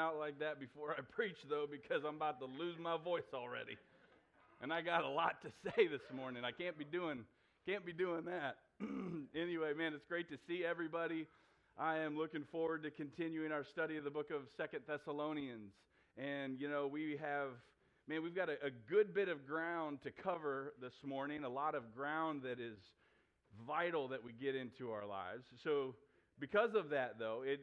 out like that before I preach, though, because I'm about to lose my voice already. And I got a lot to say this morning. I can't be doing, can't be doing that. anyway, man, it's great to see everybody. I am looking forward to continuing our study of the book of Second Thessalonians. And, you know, we have, man, we've got a, a good bit of ground to cover this morning, a lot of ground that is vital that we get into our lives. So, because of that, though, it,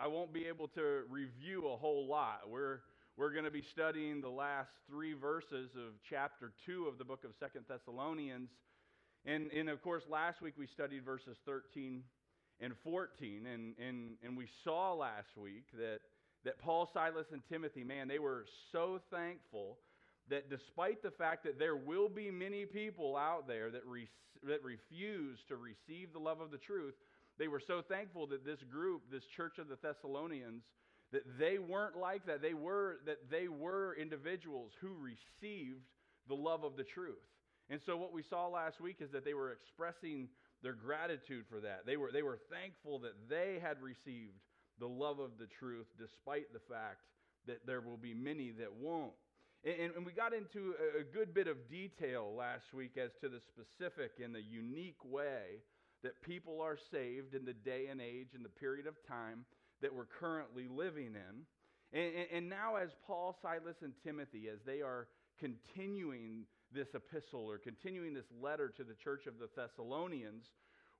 I won't be able to review a whole lot. We're, we're going to be studying the last three verses of chapter 2 of the book of Second Thessalonians. And, and of course, last week we studied verses 13 and 14. And, and, and we saw last week that, that Paul, Silas, and Timothy, man, they were so thankful that despite the fact that there will be many people out there that, re- that refuse to receive the love of the truth, they were so thankful that this group, this church of the Thessalonians, that they weren't like that. They were that they were individuals who received the love of the truth. And so what we saw last week is that they were expressing their gratitude for that. They were they were thankful that they had received the love of the truth despite the fact that there will be many that won't. And, and we got into a good bit of detail last week as to the specific and the unique way that people are saved in the day and age and the period of time that we're currently living in. And, and, now, as Paul, Silas, and Timothy, as they are continuing this epistle or continuing this letter to the church of the Thessalonians,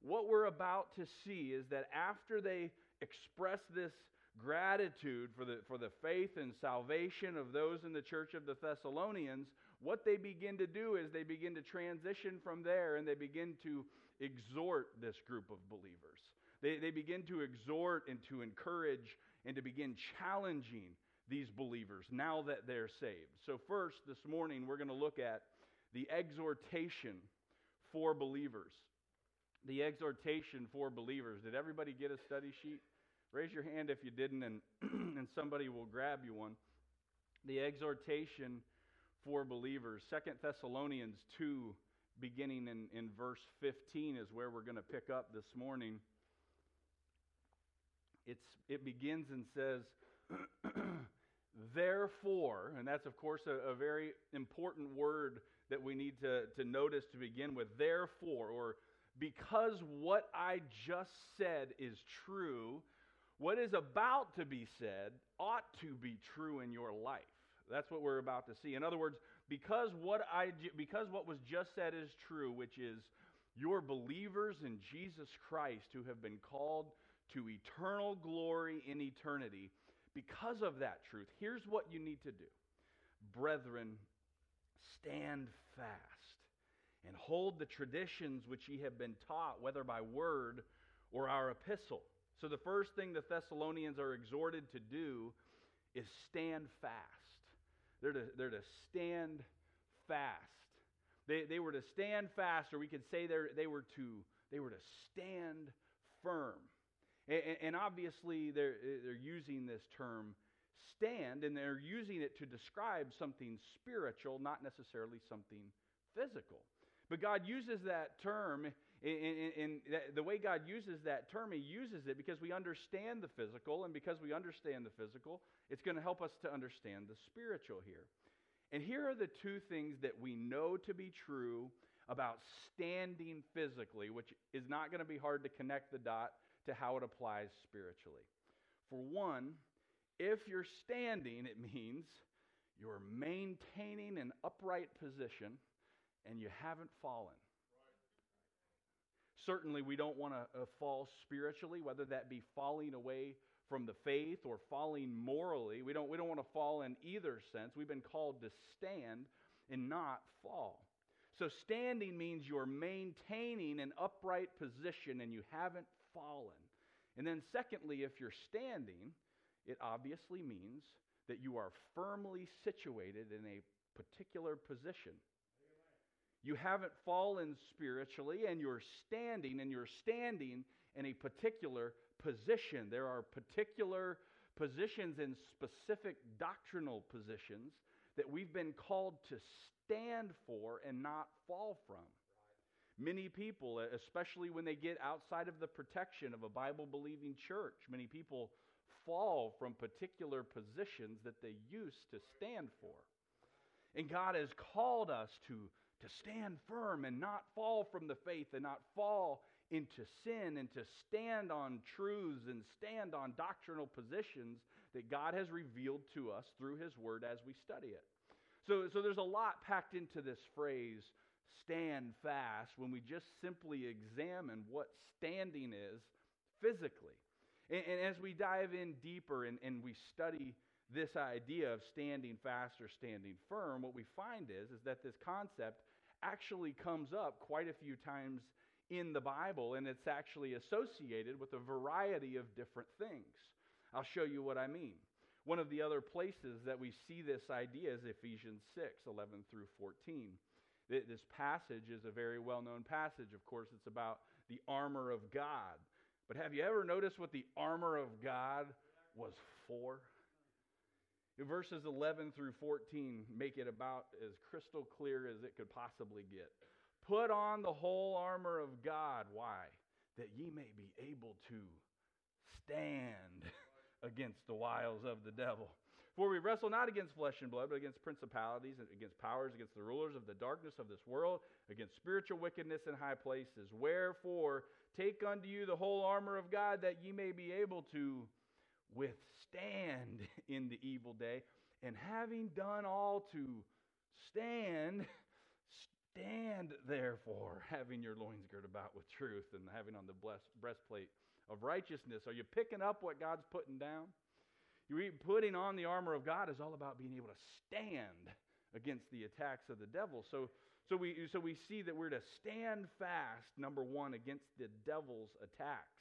what we're about to see is that after they express this gratitude for the, for the faith and salvation of those in the church of the Thessalonians, what they begin to do is they begin to transition from there and they begin to exhort this group of believers. They, they begin to exhort and to encourage and to begin challenging these believers now that they're saved. So, first, this morning, we're going to look at the exhortation for believers. The exhortation for believers. Did everybody get a study sheet? Raise your hand if you didn't, and, and somebody will grab you one. The exhortation for believers. Second Thessalonians 2, beginning in, in verse 15, is where we're going to pick up this morning. It's, it begins and says, Therefore, and that's, of course, a, a very important word that we need to, to notice to begin with. Therefore, or because what I just said is true, what is about to be said ought to be true in your life. That's what we're about to see. In other words, because what I because what was just said is true, which is you're believers in Jesus Christ who have been called to eternal glory in eternity. Because of that truth, here's what you need to do. Brethren, stand fast and hold the traditions which ye have been taught, whether by word or our epistle. So, the first thing the Thessalonians are exhorted to do is stand fast. They're to, they're to stand fast. They, they were to stand fast, or we could say they were to, they were to stand firm. And, and obviously, they're, they're using this term stand, and they're using it to describe something spiritual, not necessarily something physical. But God uses that term, in, the way God uses that term, He uses it because we understand the physical, and because we understand the physical, it's going to help us to understand the spiritual here. And here are the two things that we know to be true about standing physically, which is not going to be hard to connect the dot to how it applies spiritually. For one, if you're standing, it means you're maintaining an upright position and you haven't fallen. Certainly, we don't want to uh, fall spiritually, whether that be falling away from the faith or falling morally. We don't, we don't want to fall in either sense. We've been called to stand and not fall. So, standing means you're maintaining an upright position and you haven't fallen. And then, secondly, if you're standing, it obviously means that you are firmly situated in a particular position. You haven't fallen spiritually, and you're standing, and you're standing in a particular position. There are particular positions and specific doctrinal positions that we've been called to stand for and not fall from. Many people, especially when they get outside of the protection of a Bible believing church, many people fall from particular positions that they used to stand for. And God has called us to, to stand firm and not fall from the faith and not fall into sin and to stand on truths and stand on doctrinal positions that God has revealed to us through His Word as we study it. So, so there's a lot packed into this phrase, stand fast, when we just simply examine what standing is physically. And, and as we dive in deeper and, and we study this idea of standing fast or standing firm, what we find is, is that this concept actually comes up quite a few times in the Bible, and it's actually associated with a variety of different things. I'll show you what I mean. One of the other places that we see this idea is Ephesians 6 11 through 14. This passage is a very well known passage. Of course, it's about the armor of God. But have you ever noticed what the armor of God was for? Verses 11 through 14 make it about as crystal clear as it could possibly get. Put on the whole armor of God. Why? That ye may be able to stand against the wiles of the devil. For we wrestle not against flesh and blood, but against principalities, and against powers, against the rulers of the darkness of this world, against spiritual wickedness in high places. Wherefore, take unto you the whole armor of God, that ye may be able to withstand in the evil day. And having done all to stand, stand therefore, having your loins girt about with truth, and having on the breastplate of righteousness. Are you picking up what God's putting down? You're putting on the armor of God is all about being able to stand against the attacks of the devil. So, so, we, so we see that we're to stand fast, number one, against the devil's attacks.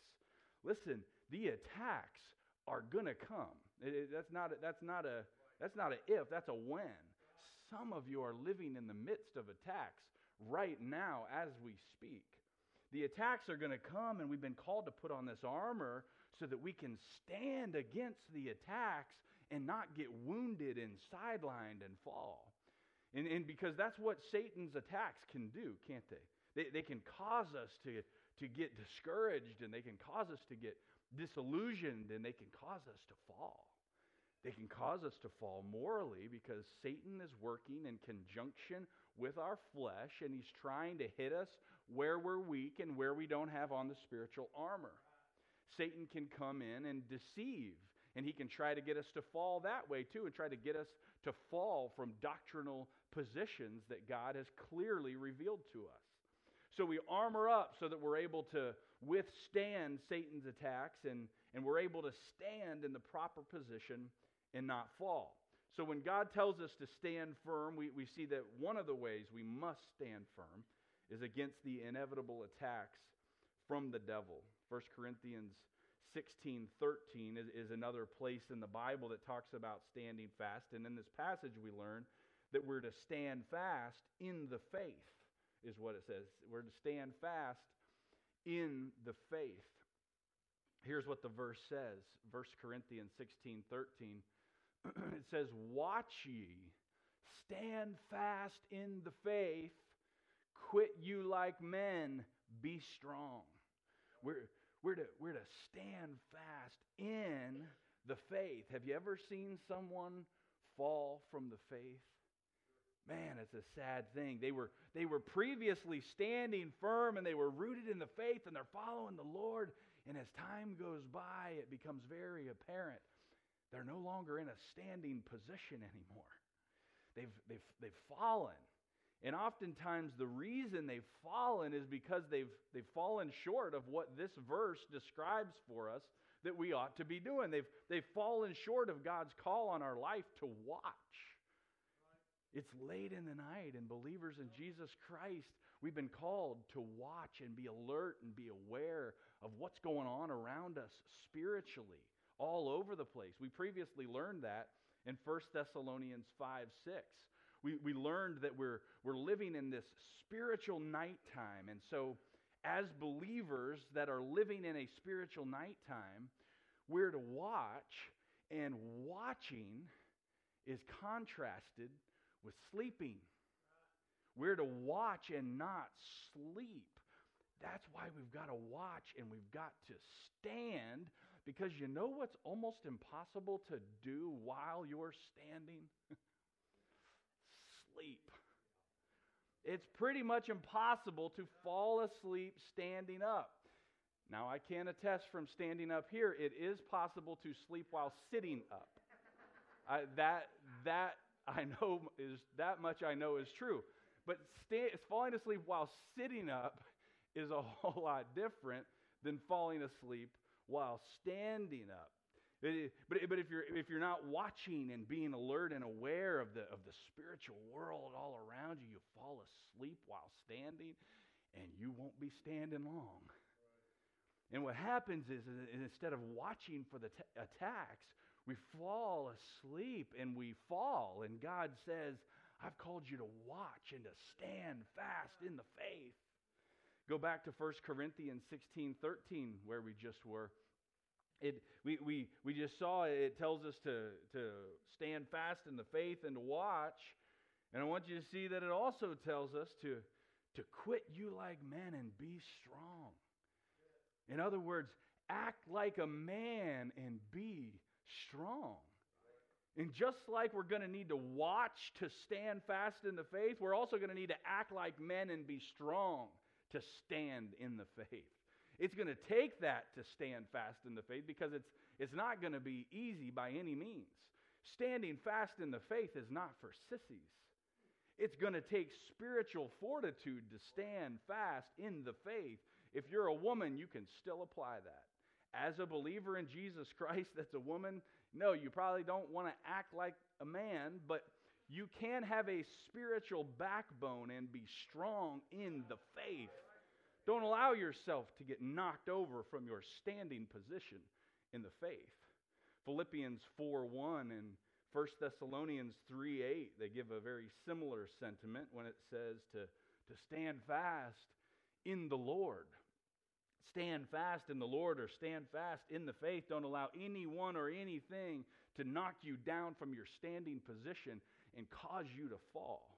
Listen, the attacks are going to come. It, it, that's, not a, that's, not a, that's not a if, that's a when. Some of you are living in the midst of attacks right now as we speak. The attacks are going to come, and we've been called to put on this armor so that we can stand against the attacks and not get wounded and sidelined and fall. And, and because that's what Satan's attacks can do, can't they? They, they can cause us to, to get discouraged and they can cause us to get disillusioned and they can cause us to fall. They can cause us to fall morally because Satan is working in conjunction with our flesh and he's trying to hit us where we're weak and where we don't have on the spiritual armor. Satan can come in and deceive, and he can try to get us to fall that way too, and try to get us to fall from doctrinal positions that God has clearly revealed to us. So we armor up so that we're able to withstand Satan's attacks and, and we're able to stand in the proper position and not fall. So when God tells us to stand firm, we, we see that one of the ways we must stand firm is against the inevitable attacks from the devil. 1 Corinthians 16 13 is, is another place in the Bible that talks about standing fast. And in this passage, we learn that we're to stand fast in the faith, is what it says. We're to stand fast in the faith. Here's what the verse says 1 Corinthians 16 13. it says, Watch ye, stand fast in the faith, quit you like men, be strong. We're, we're, to, we're to stand fast in the faith. Have you ever seen someone fall from the faith? Man, it's a sad thing. They were, they were previously standing firm and they were rooted in the faith and they're following the Lord. And as time goes by, it becomes very apparent they're no longer in a standing position anymore. They've, they've, they've fallen. And oftentimes, the reason they've fallen is because they've, they've fallen short of what this verse describes for us that we ought to be doing. They've, they've fallen short of God's call on our life to watch. It's late in the night, and believers in Jesus Christ, we've been called to watch and be alert and be aware of what's going on around us spiritually, all over the place. We previously learned that in 1 Thessalonians 5 6 we, we learned that we're, we're living in this spiritual nighttime. And so, as believers that are living in a spiritual nighttime, we're to watch, and watching is contrasted with sleeping. We're to watch and not sleep. That's why we've got to watch and we've got to stand Because you know what's almost impossible to do while you're standing? Sleep. It's pretty much impossible to fall asleep standing up. Now, I can attest from standing up here, it is possible to sleep while sitting up. I, that, that I know is, that much I know is true. But sta- falling asleep while sitting up is a whole lot different than falling asleep while standing up. But, but if, you're, if you're not watching and being alert and aware of the, of the spiritual world all around you, you fall asleep while standing and you won't be standing long. And what happens is, is instead of watching for the t- attacks, we fall asleep and we fall. And God says, I've called you to watch and to stand fast in the faith. Go back to 1 Corinthians 16 13, where we just were. It, we, we, we just saw it, it tells us to, to stand fast in the faith and to watch. And I want you to see that it also tells us to, to quit you like men and be strong. In other words, act like a man and be strong. And just like we're going to need to watch to stand fast in the faith, we're also going to need to act like men and be strong to stand in the faith. It's going to take that to stand fast in the faith because it's, it's not going to be easy by any means. Standing fast in the faith is not for sissies. It's going to take spiritual fortitude to stand fast in the faith. If you're a woman, you can still apply that. As a believer in Jesus Christ that's a woman, no, you probably don't want to act like a man, but you can have a spiritual backbone and be strong in the faith. Don't allow yourself to get knocked over from your standing position in the faith. Philippians 4 1 and 1 Thessalonians 3 8, they give a very similar sentiment when it says to, to stand fast in the Lord stand fast in the Lord or stand fast in the faith. Don't allow anyone or anything to knock you down from your standing position and cause you to fall.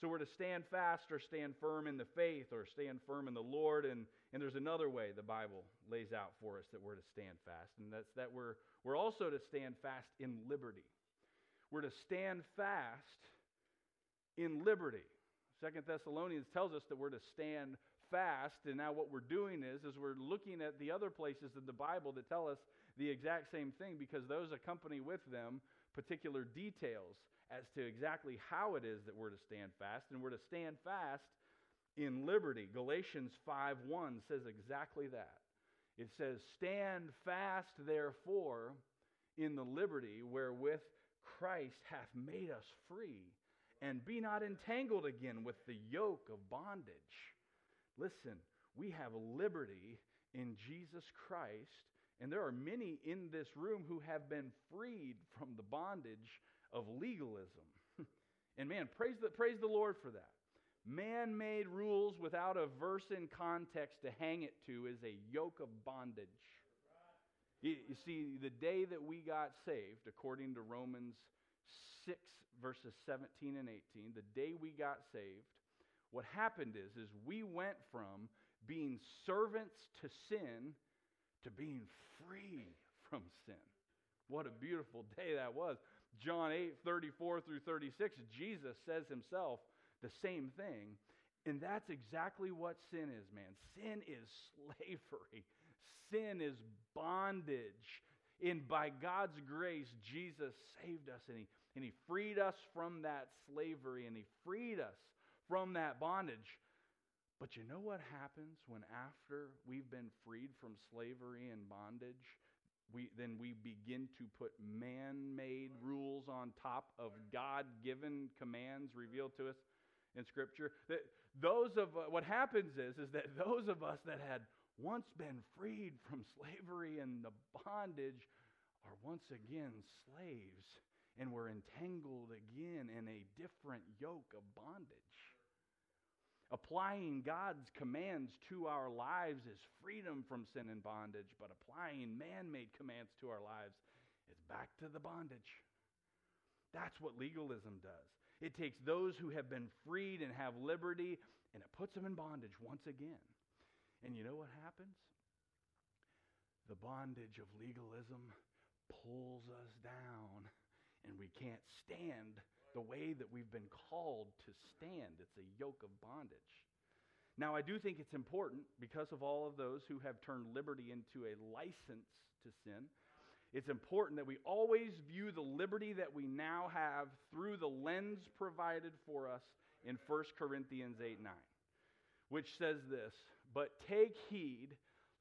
So we're to stand fast or stand firm in the faith or stand firm in the Lord. And, and there's another way the Bible lays out for us that we're to stand fast, and that's that we're, we're also to stand fast in liberty. We're to stand fast in liberty. Second Thessalonians tells us that we're to stand fast, and now what we're doing is, is we're looking at the other places in the Bible that tell us the exact same thing because those accompany with them particular details as to exactly how it is that we're to stand fast, and we're to stand fast in liberty. Galatians 5:1 says exactly that. It says, "Stand fast therefore in the liberty wherewith Christ hath made us free, and be not entangled again with the yoke of bondage." Listen, we have liberty in Jesus Christ, and there are many in this room who have been freed from the bondage of legalism. and man, praise the, praise the Lord for that. Man made rules without a verse in context to hang it to is a yoke of bondage. You, see, the day that we got saved, according to Romans 6, verses 17 and 18, the day we got saved, what happened is, is we went from being servants to sin to being free from sin. What a beautiful day that was. John 8, 34 through 36, Jesus says himself the same thing. And that's exactly what sin is, man. Sin is slavery, sin is bondage. And by God's grace, Jesus saved us and he, and he freed us from that slavery and He freed us from that bondage. But you know what happens when after we've been freed from slavery and bondage, we, then we begin to put man-made rules on top of God-given commands revealed to us in Scripture. That those of uh, what happens is is that those of us that had once been freed from slavery and the bondage are once again slaves, and we're entangled again in a different yoke of bondage. Applying God's commands to our lives is freedom from sin and bondage, but applying man made commands to our lives is back to the bondage. That's what legalism does. It takes those who have been freed and have liberty and it puts them in bondage once again. And you know what happens? the bondage of legalism pulls us down and we can't stand the way that we've been called to stand. It's a yoke of bondage. Now, I do think it's important because of all of those who have turned liberty into a license to sin. It's important that we always view the liberty that we now have through the lens provided for us in 1 Corinthians 8 9, which says this But take heed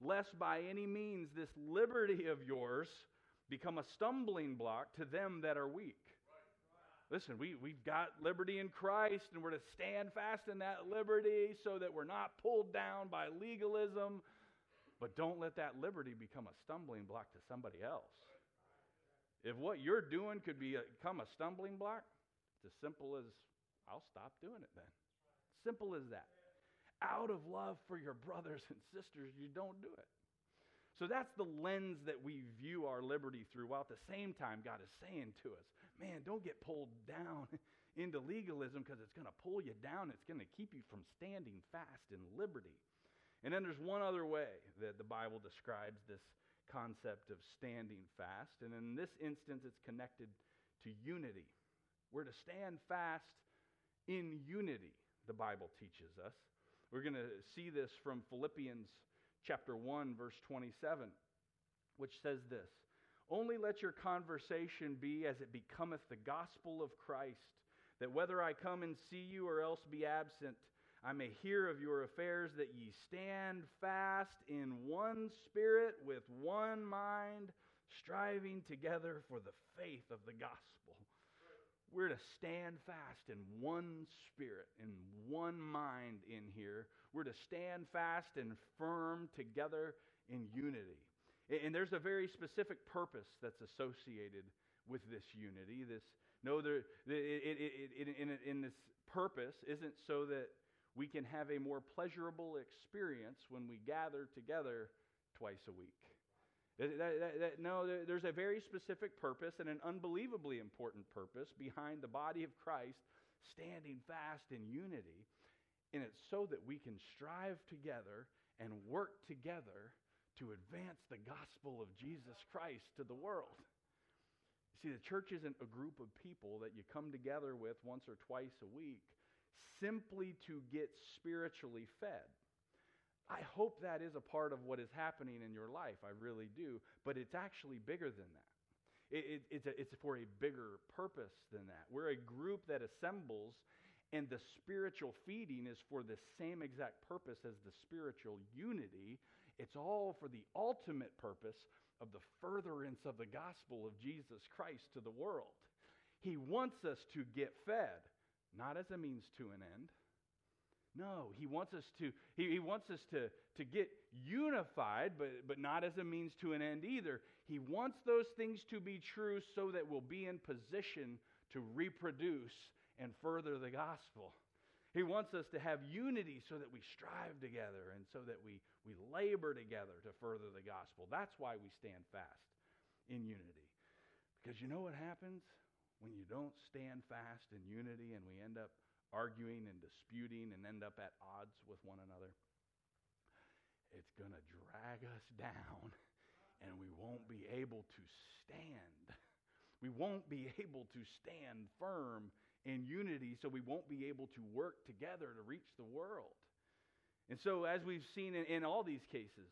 lest by any means this liberty of yours become a stumbling block to them that are weak. Listen, we, we've got liberty in Christ, and we're to stand fast in that liberty so that we're not pulled down by legalism. But don't let that liberty become a stumbling block to somebody else. If what you're doing could become a stumbling block, it's as simple as I'll stop doing it then. Simple as that. Out of love for your brothers and sisters, you don't do it. So that's the lens that we view our liberty through, while at the same time, God is saying to us, man, don't get pulled down into legalism because it's going to pull you down. It's going to keep you from standing fast in liberty. And then there's one other way that the Bible describes this concept of standing fast. And in this instance, it's connected to unity. We're to stand fast in unity, the Bible teaches us. We're going to see this from Philippians chapter 1, verse 27, which says this Only let your conversation be as it becometh the gospel of Christ, that whether I come and see you or else be absent, I may hear of your affairs, that ye stand fast in one spirit, with one mind, striving together for the faith of the gospel. We're to stand fast in one spirit, in one mind in here. We're to stand fast and firm together in unity. And there's a very specific purpose that's associated with this unity. This no, there, it, it, it, in, in this purpose isn't so that we can have a more pleasurable experience when we gather together twice a week. That, that, that, no, there's a very specific purpose and an unbelievably important purpose behind the body of Christ standing fast in unity. And it's so that we can strive together and work together to advance the gospel of Jesus Christ to the world. You see, the church isn't a group of people that you come together with once or twice a week simply to get spiritually fed. I hope that is a part of what is happening in your life. I really do. But it's actually bigger than that. It, it, it's, a, it's for a bigger purpose than that. We're a group that assembles, and the spiritual feeding is for the same exact purpose as the spiritual unity. It's all for the ultimate purpose of the furtherance of the gospel of Jesus Christ to the world. He wants us to get fed, not as a means to an end no, he wants us to, he, he wants us to, to get unified, but, but not as a means to an end either. He wants those things to be true so that we'll be in position to reproduce and further the gospel. He wants us to have unity so that we strive together and so that we, we labor together to further the gospel. That's why we stand fast in unity. Because you know what happens when you don't stand fast in unity and we end up arguing and disputing and end up at odds with one another, it's going to drag us down and we won't be able to stand. We won't be able to stand firm in unity, so we won't be able to work together to reach the world. And so, as we've seen in, in all these cases,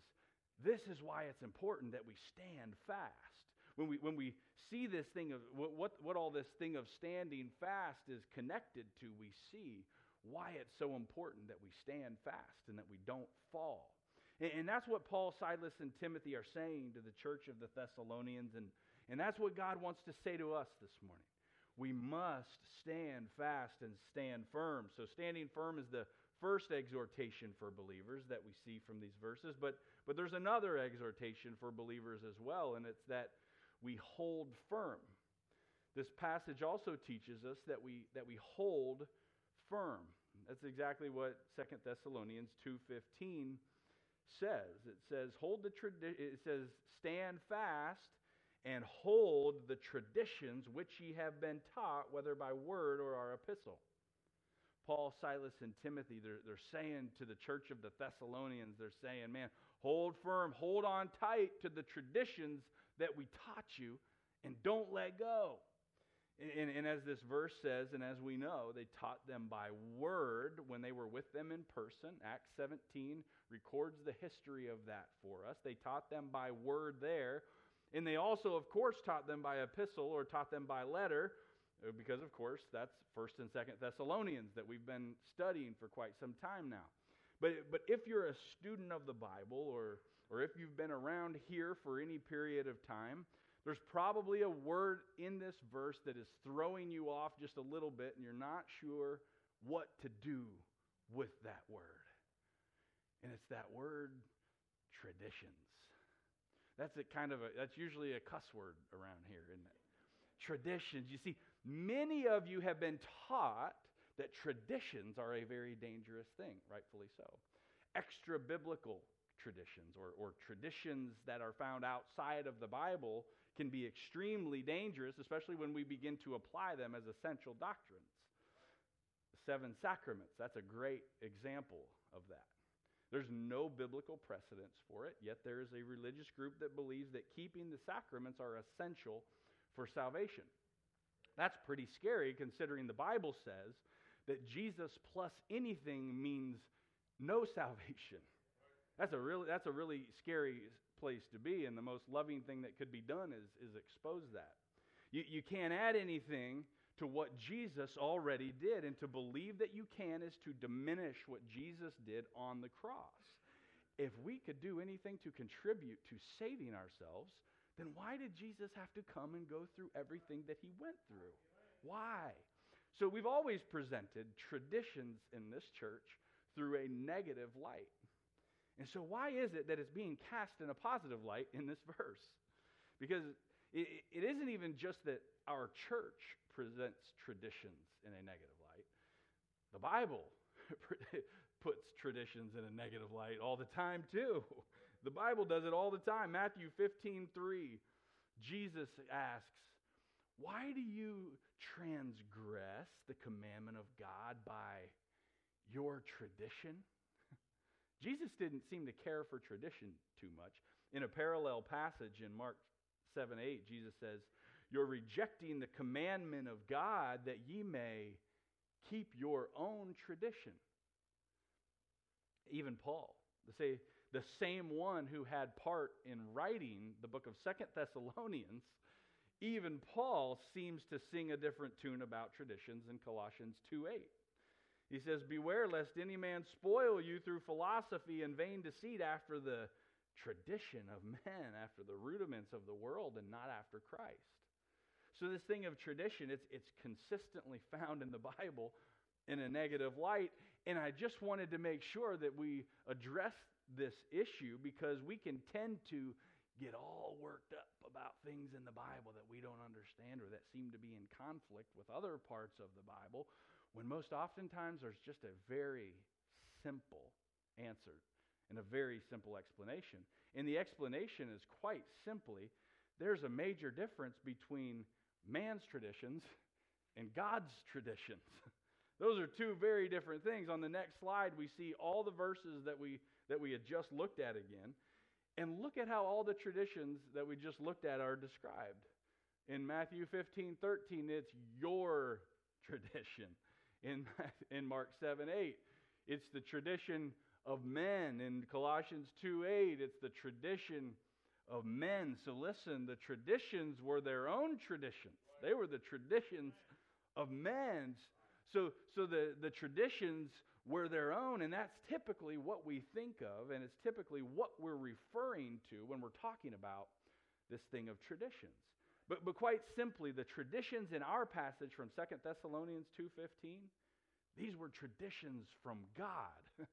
this is why it's important that we stand fast when we, when we see this thing of what, what, what all this thing of standing fast is connected to, we see why it's so important that we stand fast and that we don't fall. And, and that's what Paul, Silas, and Timothy are saying to the church of the Thessalonians. And, and that's what God wants to say to us this morning. We must stand fast and stand firm. So, standing firm is the first exhortation for believers that we see from these verses. But, but there's another exhortation for believers as well, and it's that we hold firm. This passage also teaches us that we, that we hold firm. That's exactly what 2 Thessalonians 2.15 says. It says, hold the tradi- it says, stand fast and hold the traditions which ye have been taught, whether by word or our epistle. Paul, Silas, and Timothy, they're, they're saying to the church of the Thessalonians, they're saying, man, Hold firm, hold on tight to the traditions that we taught you, and don't let go. And, and, as this verse says, and as we know, they taught them by word when they were with them in person. Acts 17 records the history of that for us. They taught them by word there. And they also, of course, taught them by epistle or taught them by letter, uh, because, of course, that's 1st and 2nd Thessalonians that we've been studying for quite some time now. But, but if you're a student of the Bible or, or if you've been around here for any period of time, there's probably a word in this verse that is throwing you off just a little bit, and you're not sure what to do with that word. And it's that word, traditions. That's a kind of a, that's usually a cuss word around here, isn't it? Traditions. You see, many of you have been taught that traditions are a very dangerous thing, rightfully so. Extra biblical traditions or, or traditions that are found outside of the Bible can be extremely dangerous, especially when we begin to apply them as essential doctrines. Seven sacraments, that's a great example of that. There's no biblical precedence for it, yet there is a religious group that believes that keeping the sacraments are essential for salvation. That's pretty scary considering the Bible says that Jesus plus anything means no salvation. That's a really, that's a really scary place to be, and the most loving thing that could be done is, is expose that. You, you can't add anything to what Jesus already did, and to believe that you can is to diminish what Jesus did on the cross. If we could do anything to contribute to saving ourselves, then why did Jesus have to come and go through everything that he went through? Why? So we've always presented traditions in this church through a negative light. And so, why is it that it's being cast in a positive light in this verse? Because it, it isn't even just that our church presents traditions in a negative light, the Bible puts traditions in a negative light all the time, too. The Bible does it all the time. Matthew 15 3, Jesus asks, Why do you transgress the commandment of God by your tradition? Jesus didn't seem to care for tradition too much. In a parallel passage in Mark 7 8, Jesus says, You're rejecting the commandment of God that ye may keep your own tradition. Even Paul, the, same one who had part in writing the book of Second Thessalonians, even Paul seems to sing a different tune about traditions in Colossians 2 8. He says, Beware lest any man spoil you through philosophy and vain deceit after the tradition of men, after the rudiments of the world, and not after Christ. So, this thing of tradition, it's, it's consistently found in the Bible in a negative light. And I just wanted to make sure that we address this issue because we can tend to get all worked up about things in the Bible that we don't understand or that seem to be in conflict with other parts of the Bible when most oftentimes there's just a very simple answer and a very simple explanation. And the explanation is quite simply there's a major difference between man's traditions and God's traditions. Those are two very different things. On the next slide, we see all the verses that we, that we had just looked at again. And look at how all the traditions that we just looked at are described. In Matthew 15, 13, it's your tradition in, in Mark 7 8. It's the tradition of men. In Colossians 2 8, it's the tradition of men. So listen, the traditions were their own traditions, they were the traditions of men's. So, so the, the traditions were their own, and that's typically what we think of, and it's typically what we're referring to when we're talking about this thing of traditions. But, but quite simply, the traditions in our passage from 2 Thessalonians 2.15, these were traditions from God.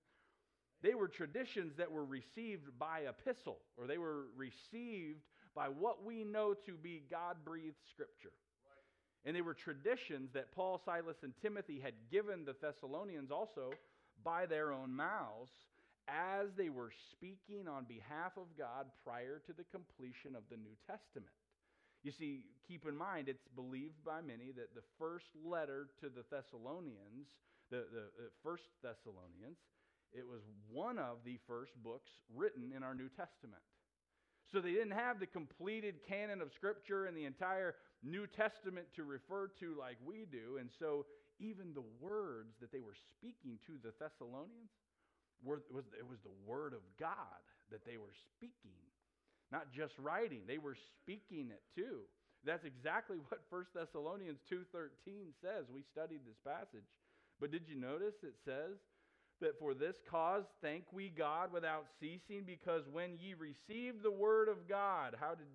they were traditions that were received by epistle, or they were received by what we know to be God-breathed scripture. And they were traditions that Paul, Silas, and Timothy had given the Thessalonians also by their own mouths as they were speaking on behalf of God prior to the completion of the New Testament. You see, keep in mind, it's believed by many that the first letter to the Thessalonians, the, the, the first Thessalonians, it was one of the first books written in our New Testament. So they didn't have the completed canon of Scripture and the entire New Testament to refer to like we do. And so even the words that they were speaking to the Thessalonians were, was, it was the Word of God that they were speaking, not just writing. They were speaking it too. That's exactly what 1 Thessalonians 2:13 says. We studied this passage. But did you notice it says that for this cause thank we God without ceasing because when ye received the word of God, how did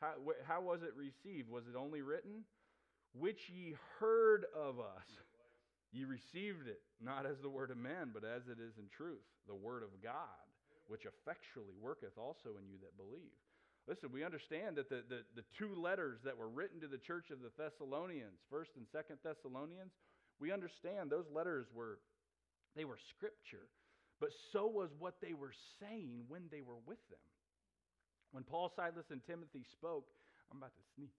how, how was it received? Was it only written? Which ye heard of us. Ye received it, not as the word of man, but as it is in truth, the word of God, which effectually worketh also in you that believe. Listen, we understand that the, the, the two letters that were written to the church of the Thessalonians, 1st and 2nd Thessalonians, we understand those letters were they were scripture, but so was what they were saying when they were with them. When Paul, Silas, and Timothy spoke, I'm about to sneeze.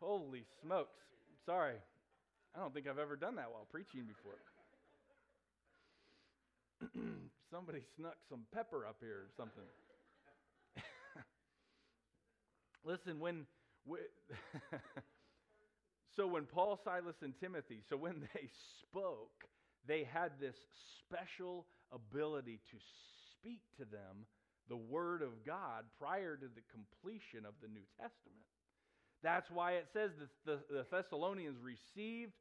Holy smokes. Sorry. I don't think I've ever done that while preaching before. Somebody snuck some pepper up here or something. Listen, when. So when Paul, Silas, and Timothy, so when they spoke, they had this special ability to speak to them the Word of God prior to the completion of the New Testament. That's why it says that the, the Thessalonians received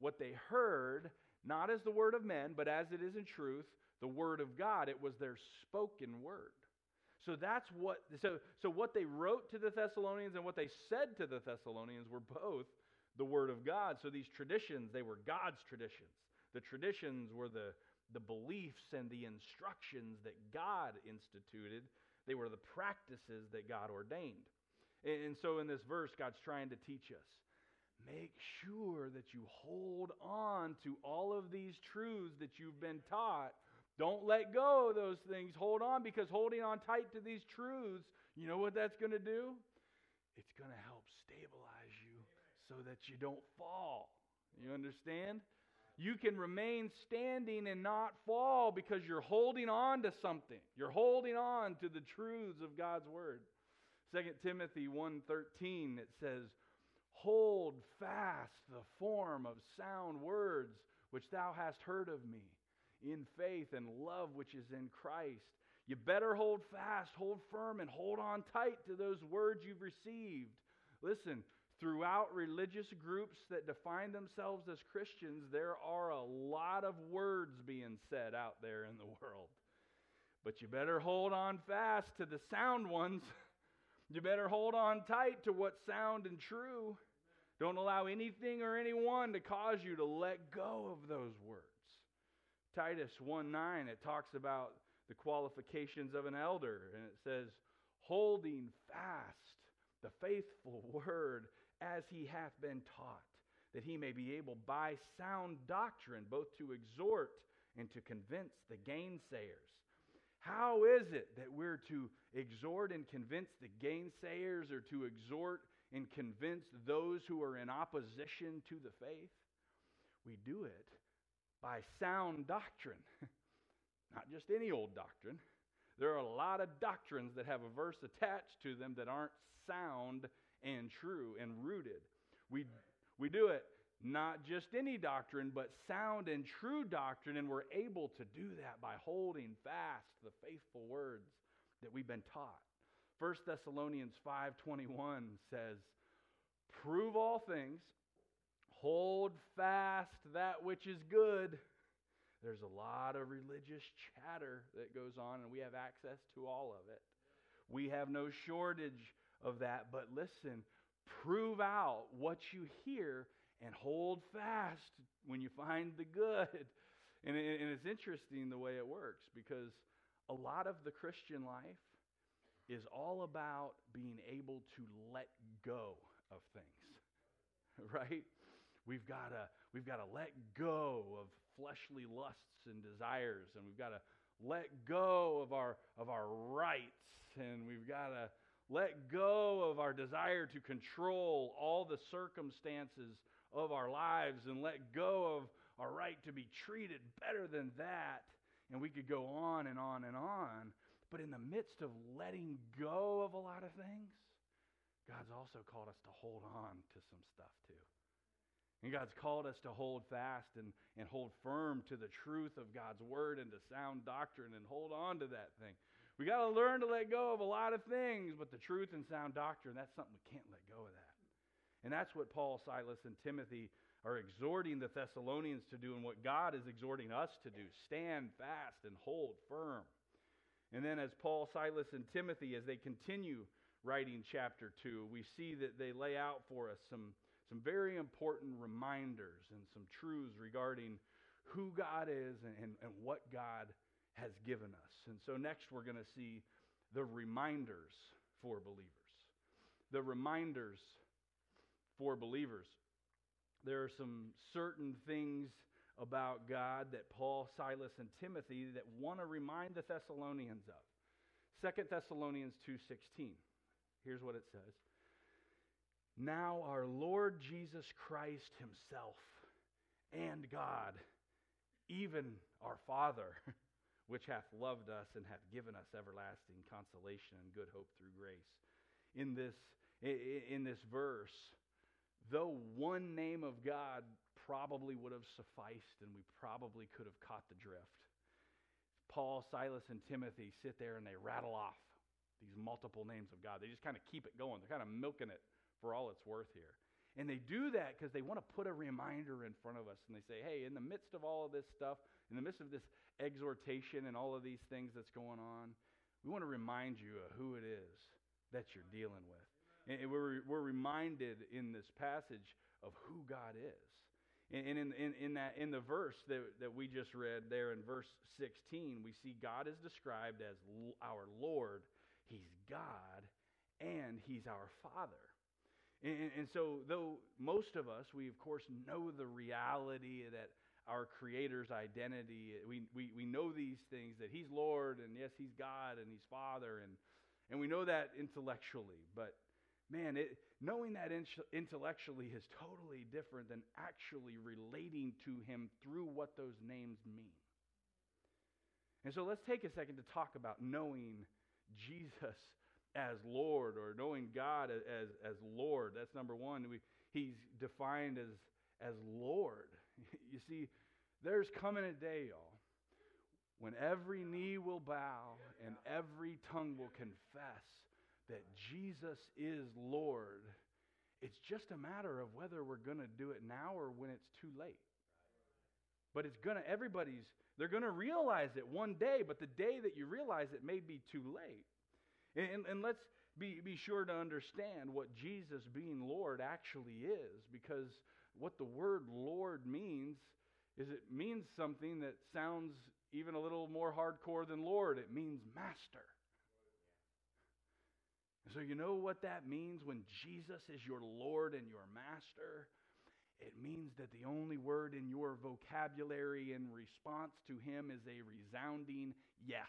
what they heard, not as the Word of men, but as it is in truth, the Word of God. It was their spoken Word. So that's what so so what they wrote to the Thessalonians and what they said to the Thessalonians were both the Word of God. So these traditions, they were God's traditions. The traditions were the, the beliefs and the instructions that God instituted, they were the practices that God ordained. And, and so in this verse, God's trying to teach us make sure that you hold on to all of these truths that you've been taught. Don't let go of those things. Hold on because holding on tight to these truths, you know what that's going to do? It's going to help stabilize so that you don't fall. You understand? You can remain standing and not fall because you're holding on to something. You're holding on to the truths of God's word. 2 Timothy 1:13 it says, "Hold fast the form of sound words which thou hast heard of me in faith and love which is in Christ." You better hold fast, hold firm and hold on tight to those words you've received. Listen, Throughout religious groups that define themselves as Christians, there are a lot of words being said out there in the world. But you better hold on fast to the sound ones. You better hold on tight to what's sound and true. Don't allow anything or anyone to cause you to let go of those words. Titus 1 9, it talks about the qualifications of an elder, and it says, holding fast the faithful word as he hath been taught, that he may be able by sound doctrine both to exhort and to convince the gainsayers. How is it that we're to exhort and convince the gainsayers or to exhort and convince those who are in opposition to the faith? We do it by sound doctrine, not just any old doctrine. There are a lot of doctrines that have a verse attached to them that aren't sound and true and rooted. We, we do it not just any doctrine, but sound and true doctrine, and we're able to do that by holding fast the faithful words that we've been taught. 1 Thessalonians 5:21 says, "Prove all things, hold fast that which is good." There's a lot of religious chatter that goes on, and we have access to all of it. We have no shortage of that. But listen, prove out what you hear and hold fast when you find the good. And, and it's interesting the way it works because a lot of the Christian life is all about being able to let go of things, right? We've got to we've got to let go of fleshly lusts and desires, and we've got to let go of our of our rights, and we've got to let go of our desire to control all the circumstances of our lives and let go of our right to be treated better than that. And we could go on and on and on. But in the midst of letting go of a lot of things, God's also called us to hold on to some stuff too. And God's called us to hold fast and, and hold firm to the truth of God's word and to sound doctrine and hold on to that thing. We got to learn to let go of a lot of things, but the truth and sound doctrine, that's something we can't let go of that. And that's what Paul, Silas, and Timothy are exhorting the Thessalonians to do and what God is exhorting us to do. Stand fast and hold firm. And then as Paul, Silas, and Timothy, as they continue writing chapter 2, we see that they lay out for us some some very important reminders and some truths regarding who God is and, and, and what God has given us. And so next we're going to see the reminders for believers. The reminders for believers. There are some certain things about God that Paul, Silas, and Timothy that want to remind the Thessalonians of. 2 Thessalonians 2:16. Here's what it says. Now our Lord Jesus Christ Himself and God, even our Father, which hath loved us and hath given us everlasting consolation and good hope through grace. In this, in this verse, though one name of God probably would have sufficed and we probably could have caught the drift, Paul, Silas, and Timothy sit there and they rattle off these multiple names of God. They just kind of keep it going. They're kind of milking it for all it's worth here. And they do that because they want to put a reminder in front of us. And they say, hey, in the midst of all of this stuff, in the midst of this exhortation and all of these things that's going on, we want to remind you of who it is that you're dealing with. And we're, we're reminded in this passage of who God is. And in, in, in, that, in the verse that, that we just read there in verse 16, we see God is described as our Lord, He's God, and He's our Father. And, and, so, though most of us, we of course know the reality that our Creator's identity, we, we, we know these things that He's Lord, and yes, He's God, and He's Father, and, and we know that intellectually. But man, it, knowing that in, intellectually is totally different than actually relating to Him through what those names mean. And so, let's take a second to talk about knowing Jesus as Lord or knowing God as, as Lord. That's number one. We, he's defined as, as Lord. You see, there's coming a day, y'all, when every knee will bow and every tongue will confess that Jesus is Lord. It's just a matter of whether we're going to do it now or when it's too late. But it's going to, everybody's, they're going to realize it one day, but the day that you realize it may be too late. And, and let's be, be sure to understand what Jesus being Lord actually is, because what the word Lord means is it means something that sounds even a little more hardcore than Lord. It means master. So, you know what that means when Jesus is your Lord and your master? It means that the only word in your vocabulary in response to him is a resounding yes.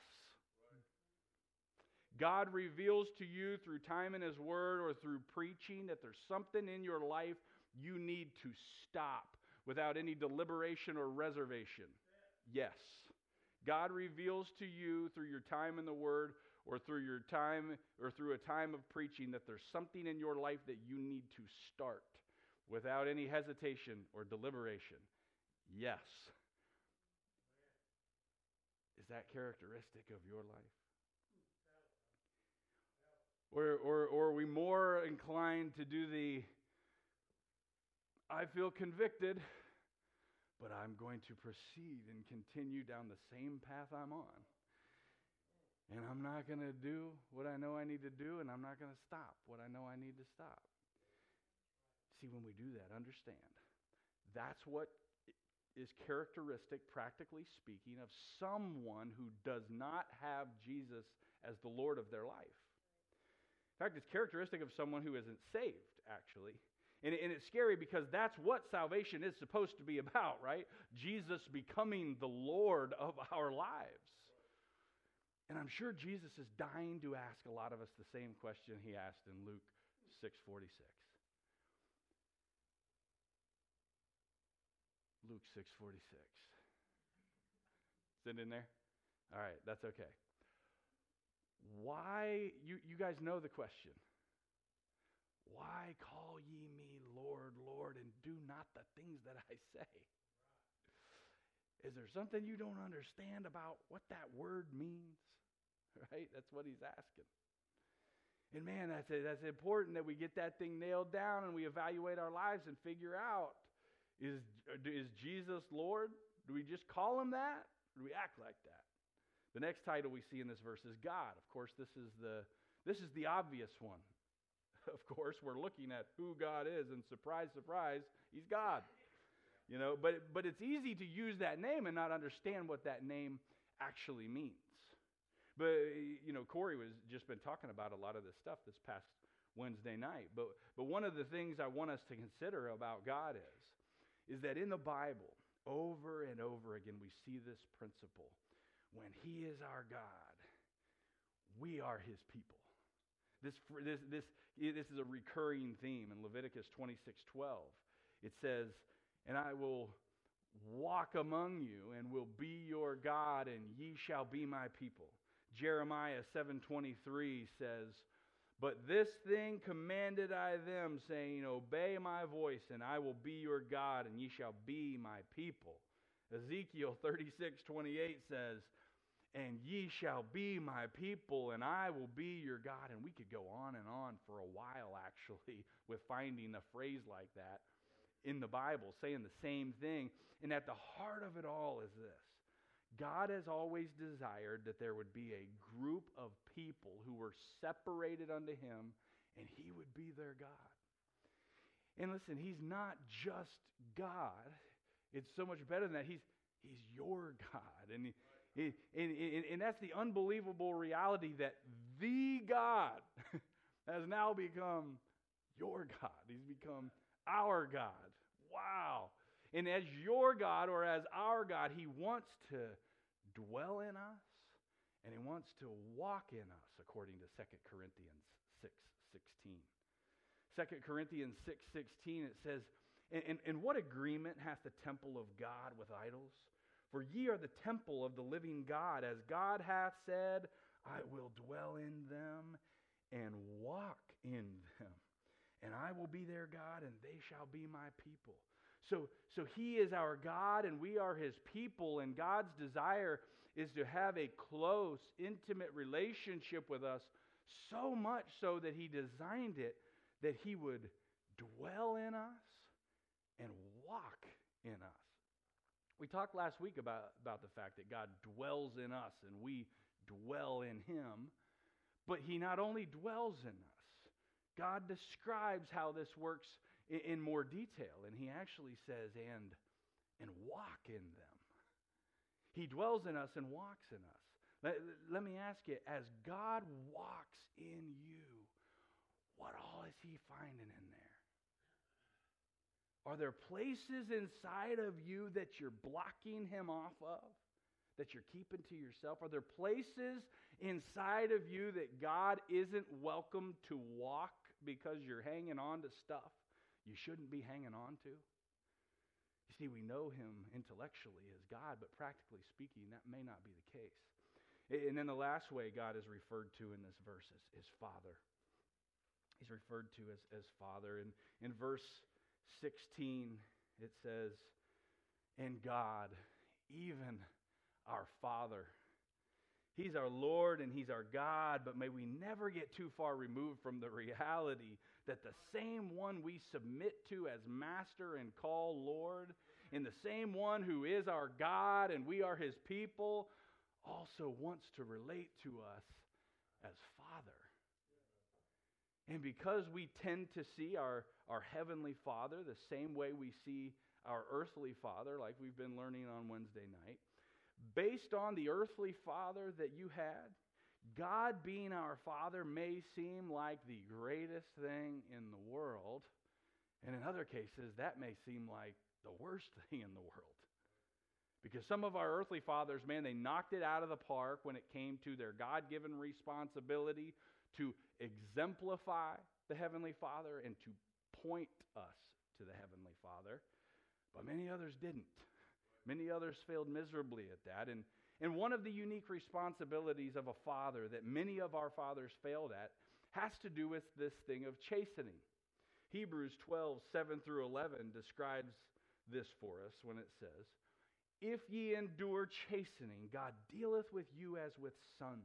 God reveals to you through time in His Word or through preaching that there's something in your life you need to stop without any deliberation or reservation. Yes. God reveals to you through your time in the Word or through your time or through a time of preaching that there's something in your life that you need to start without any hesitation or deliberation. Yes. Is that characteristic of your life? Or, or, or are we more inclined to do the, I feel convicted, but I'm going to proceed and continue down the same path I'm on. And I'm not going to do what I know I need to do, and I'm not going to stop what I know I need to stop. See, when we do that, understand that's what is characteristic, practically speaking, of someone who does not have Jesus as the Lord of their life. In fact, it's characteristic of someone who isn't saved, actually. And, and it's scary because that's what salvation is supposed to be about, right? Jesus becoming the Lord of our lives. And I'm sure Jesus is dying to ask a lot of us the same question he asked in Luke 6:46. Luke 6:46. Is it in there? All right, that's okay. Why you, you guys know the question. Why call ye me Lord, Lord, and do not the things that I say? Is there something you don't understand about what that word means? Right? That's what he's asking. And man, that's, that's important that we get that thing nailed down and we evaluate our lives and figure out is, is Jesus Lord? Do we just call him that? Or do we act like that? The next title we see in this verse is God. Of course, this is the, this is the obvious one. Of course, we're looking at who God is, and surprise, surprise, he's God. You know, but, but it's easy to use that name and not understand what that name actually means. But, you know, Corey was just been talking about a lot of this stuff this past Wednesday night. But, but one of the things I want us to consider about God is, is that in the Bible, over and over again, we see this principle. When He is our God, we are His people. This, this, this, this is a recurring theme in Leviticus 26 12. It says, and I will walk among you and will be your God and ye shall be my people. Jeremiah 7:23 says, "But this thing commanded I them saying, obey my voice and I will be your God and ye shall be my people." Ezekiel 36:28 says, "And ye shall be my people and I will be your God." And we could go on and on for a while actually with finding a phrase like that in the Bible saying the same thing. And at the heart of it all is this God has always desired that there would be a group of people who were separated unto Him and He would be their God. And listen, He's not just God, it's so much better than that. He's, he's your God. And, and, and, and that's the unbelievable reality that the God has now become your God. He's become our God. Wow. And as your God or as our God, He wants to dwell in us and He wants to walk in us, according to 2 Corinthians 6 16. 2 Corinthians 6 16, it says, and, and, and what agreement hath the temple of God with idols? For ye are the temple of the living God, as God hath said, I will dwell in them and walk in them and I will be their God, and they shall be my people. So, so he is our God, and we are his people, and God's desire is to have a close, intimate relationship with us, so much so that he designed it that he would dwell in us and walk in us. We talked last week about, about the fact that God dwells in us and we dwell in him, but he not only dwells in us, God describes how this works in, in more detail, and he actually says, and, and walk in them. He dwells in us and walks in us. Let, let me ask you, as God walks in you, what all is he finding in there? Are there places inside of you that you're blocking him off of? That you're keeping to yourself? Are there places inside of you that God isn't welcome to walk because you're hanging on to stuff you shouldn't be hanging on to? You see, we know him intellectually as God, but practically speaking, that may not be the case. And then the last way God is referred to in this verse is, is Father. He's referred to as, as Father. And in verse 16, it says, And God, even our Father, He's our Lord and He's our God, but may we never get too far removed from the reality that the same one we submit to as Master and call Lord, and the same one who is our God and we are His people, also wants to relate to us as. And because we tend to see our, our Heavenly Father the same way we see our earthly Father, like we've been learning on Wednesday night, based on the earthly father that you had, God being our father may seem like the greatest thing in the world. And in other cases, that may seem like the worst thing in the world. Because some of our earthly fathers, man, they knocked it out of the park when it came to their God given responsibility to exemplify the Heavenly Father and to point us to the Heavenly Father. But many others didn't. Many others failed miserably at that. And, and one of the unique responsibilities of a father that many of our fathers failed at has to do with this thing of chastening. Hebrews 12, 7 through 11 describes this for us when it says, If ye endure chastening, God dealeth with you as with sons.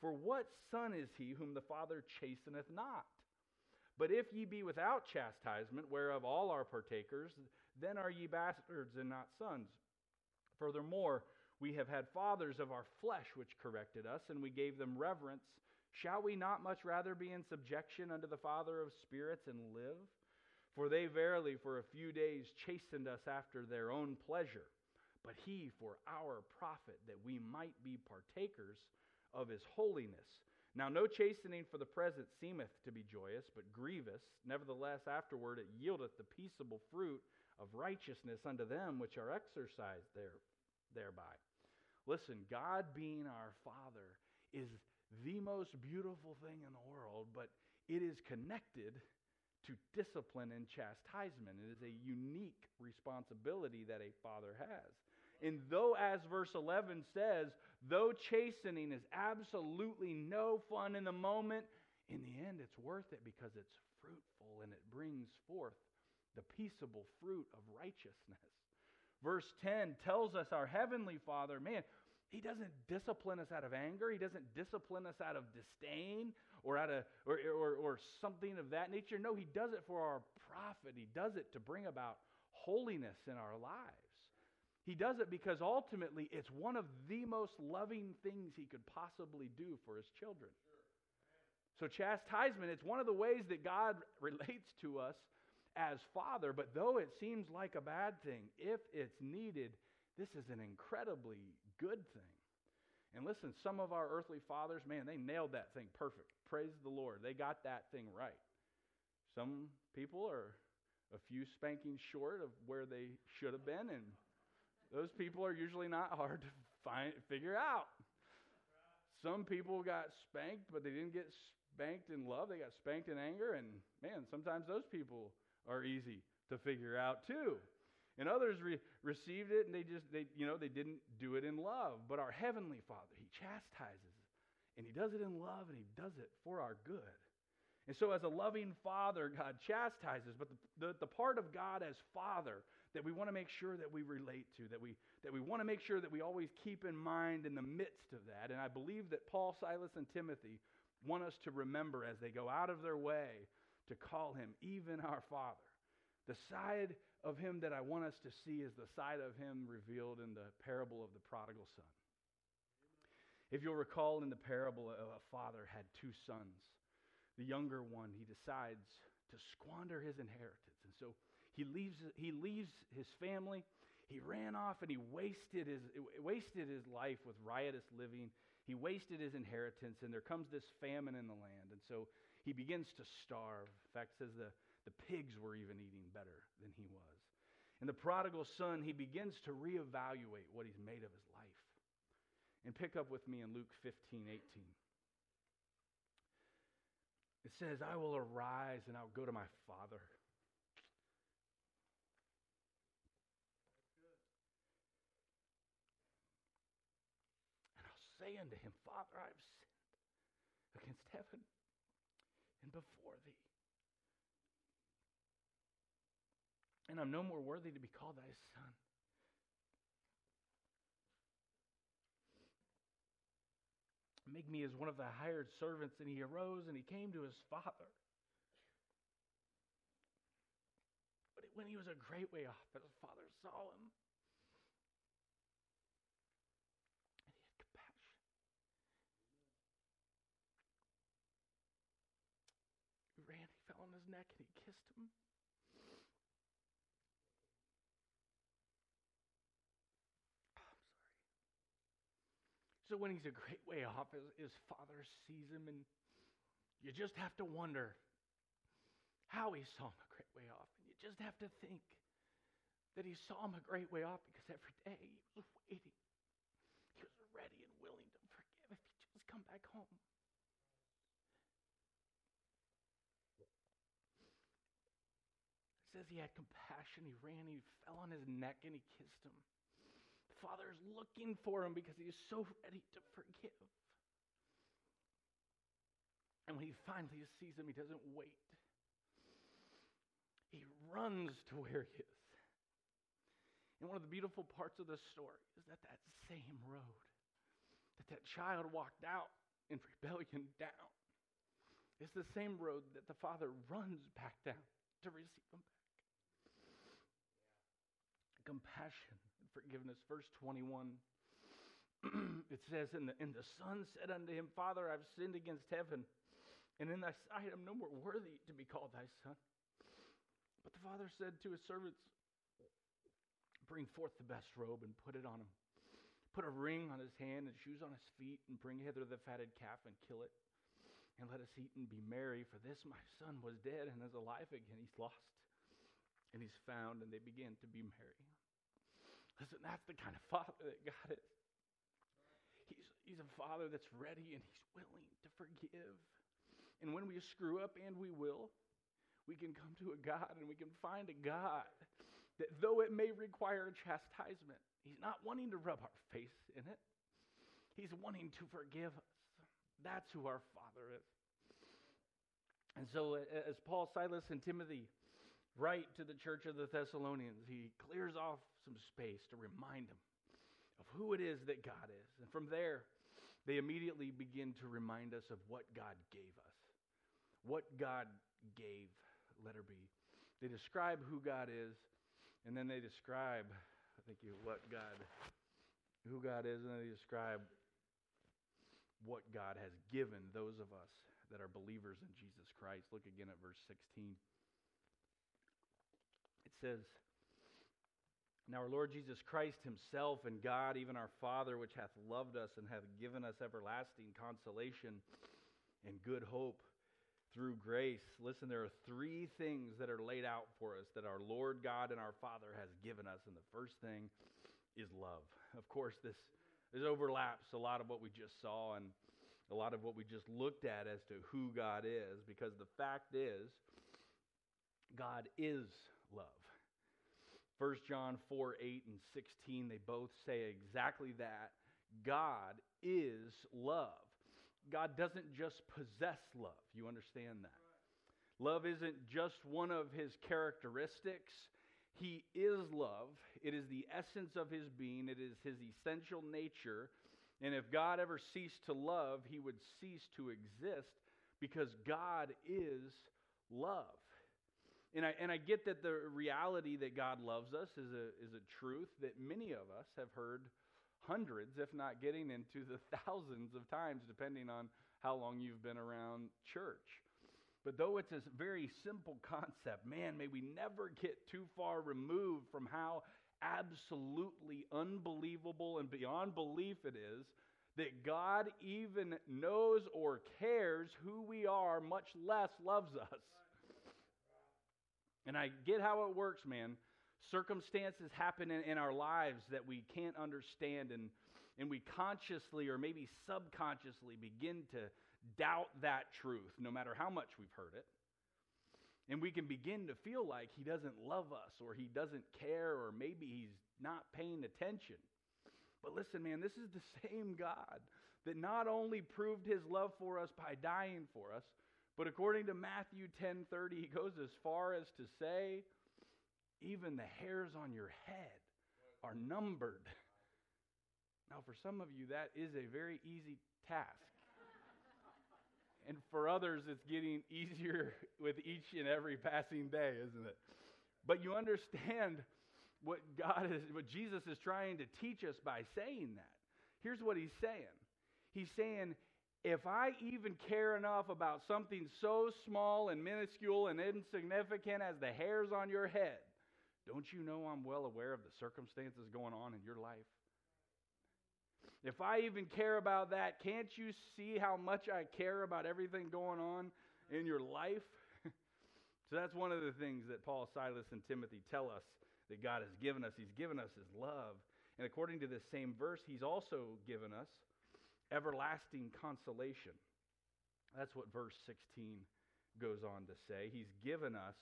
For what son is he whom the Father chasteneth not? But if ye be without chastisement, whereof all are partakers, then are ye bastards and not sons. Furthermore, we have had fathers of our flesh which corrected us, and we gave them reverence. Shall we not much rather be in subjection unto the Father of spirits and live? For they verily for a few days chastened us after their own pleasure, but he for our profit, that we might be partakers of his holiness. Now, no chastening for the present seemeth to be joyous, but grievous. Nevertheless, afterward it yieldeth the peaceable fruit of righteousness unto them which are exercised there, thereby. Listen, God being our Father is the most beautiful thing in the world, but it is connected to discipline and chastisement. It is a unique responsibility that a father has. And though, as verse 11 says, though chastening is absolutely no fun in the moment, in the end it's worth it because it's fruitful and it brings forth the peaceable fruit of righteousness. Verse 10 tells us our heavenly Father, man, he doesn't discipline us out of anger. He doesn't discipline us out of disdain or out of or, or, or something of that nature. No, he does it for our profit. He does it to bring about holiness in our lives. He does it because ultimately it's one of the most loving things he could possibly do for his children. So, chastisement, it's one of the ways that God relates to us as Father, but though it seems like a bad thing, if it's needed, this is an incredibly good thing. And listen, some of our earthly fathers, man, they nailed that thing perfect. Praise the Lord. They got that thing right. Some people are a few spankings short of where they should have been, and those people are usually not hard to find figure out. Some people got spanked, but they didn't get spanked in love. They got spanked in anger, and man, sometimes those people are easy to figure out too. And others re- received it and they just, they, you know, they didn't do it in love. But our Heavenly Father, He chastises and He does it in love and He does it for our good. And so, as a loving Father, God chastises. But the, the, the part of God as Father that we want to make sure that we relate to, that we, that we want to make sure that we always keep in mind in the midst of that. And I believe that Paul, Silas, and Timothy want us to remember as they go out of their way to call Him even our Father. The side of him that I want us to see is the side of him revealed in the parable of the prodigal son. If you'll recall in the parable, a father had two sons. The younger one, he decides to squander his inheritance. And so he leaves, he leaves his family. He ran off and he wasted his, wasted his life with riotous living. He wasted his inheritance, and there comes this famine in the land. And so he begins to starve. In fact, says the, the pigs were even eating better than he was. And the prodigal son, he begins to reevaluate what he's made of his life. And pick up with me in Luke 15, 18. It says, I will arise and I'll go to my father. Say unto him, Father, I have sinned against heaven and before thee. and I'm no more worthy to be called thy son. Make me as one of the hired servants. And he arose and he came to his father. But when he was a great way off, his father saw him. And he had compassion. He ran, he fell on his kissed mm. him. Oh, so when he's a great way off, his, his father sees him, and you just have to wonder how he saw him a great way off. And you just have to think that he saw him a great way off because every day he was waiting. He was ready and willing to forgive if he just come back home. Says he had compassion. He ran, he fell on his neck, and he kissed him. The father is looking for him because he is so ready to forgive. And when he finally sees him, he doesn't wait. He runs to where he is. And one of the beautiful parts of the story is that that same road that that child walked out in rebellion down is the same road that the father runs back down to receive him back. Compassion and forgiveness. Verse 21 it says, and the, and the son said unto him, Father, I've sinned against heaven, and in thy sight I'm no more worthy to be called thy son. But the father said to his servants, Bring forth the best robe and put it on him. Put a ring on his hand and shoes on his feet, and bring hither the fatted calf and kill it. And let us eat and be merry, for this my son was dead and is alive again. He's lost and he's found, and they begin to be merry. Listen, that's the kind of father that God is. He's, he's a father that's ready and he's willing to forgive. And when we screw up, and we will, we can come to a God and we can find a God that though it may require chastisement, he's not wanting to rub our face in it. He's wanting to forgive us. That's who our Father is. And so, as Paul, Silas, and Timothy write to the church of the Thessalonians, he clears off some space to remind them of who it is that God is. And from there, they immediately begin to remind us of what God gave us. What God gave, letter B. They describe who God is, and then they describe, thank you, what God, who God is, and then they describe what God has given those of us that are believers in Jesus Christ. Look again at verse 16. Says, now, our Lord Jesus Christ Himself and God, even our Father, which hath loved us and hath given us everlasting consolation and good hope through grace. Listen, there are three things that are laid out for us that our Lord God and our Father has given us. And the first thing is love. Of course, this, this overlaps a lot of what we just saw and a lot of what we just looked at as to who God is, because the fact is, God is love. 1 John 4 8 and 16, they both say exactly that. God is love. God doesn't just possess love. You understand that? Love isn't just one of his characteristics. He is love. It is the essence of his being, it is his essential nature. And if God ever ceased to love, he would cease to exist because God is love. And I, and I get that the reality that God loves us is a, is a truth that many of us have heard hundreds, if not getting into the thousands of times, depending on how long you've been around church. But though it's a very simple concept, man, may we never get too far removed from how absolutely unbelievable and beyond belief it is that God even knows or cares who we are, much less loves us. And I get how it works, man. Circumstances happen in, in, our lives that we can't understand, and, and we consciously or maybe subconsciously begin to doubt that truth, no matter how much we've heard it. And we can begin to feel like he doesn't love us, or he doesn't care, or maybe he's not paying attention. But listen, man, this is the same God that not only proved his love for us by dying for us, but according to Matthew 10:30, he goes as far as to say, even the hairs on your head are numbered. Now, for some of you, that is a very easy task. and for others, it's getting easier with each and every passing day, isn't it? But you understand what God is, what Jesus is trying to teach us by saying that. Here's what he's saying. He's saying, if I even care enough about something so small and minuscule and insignificant as the hairs on your head, don't you know I'm well aware of the circumstances going on in your life? If I even care about that, can't you see how much I care about everything going on in your life? so that's one of the things that Paul, Silas, and Timothy tell us that God has given us. He's given us his love. And according to this same verse, he's also given us everlasting consolation. That's what verse 16 goes on to say. He's given us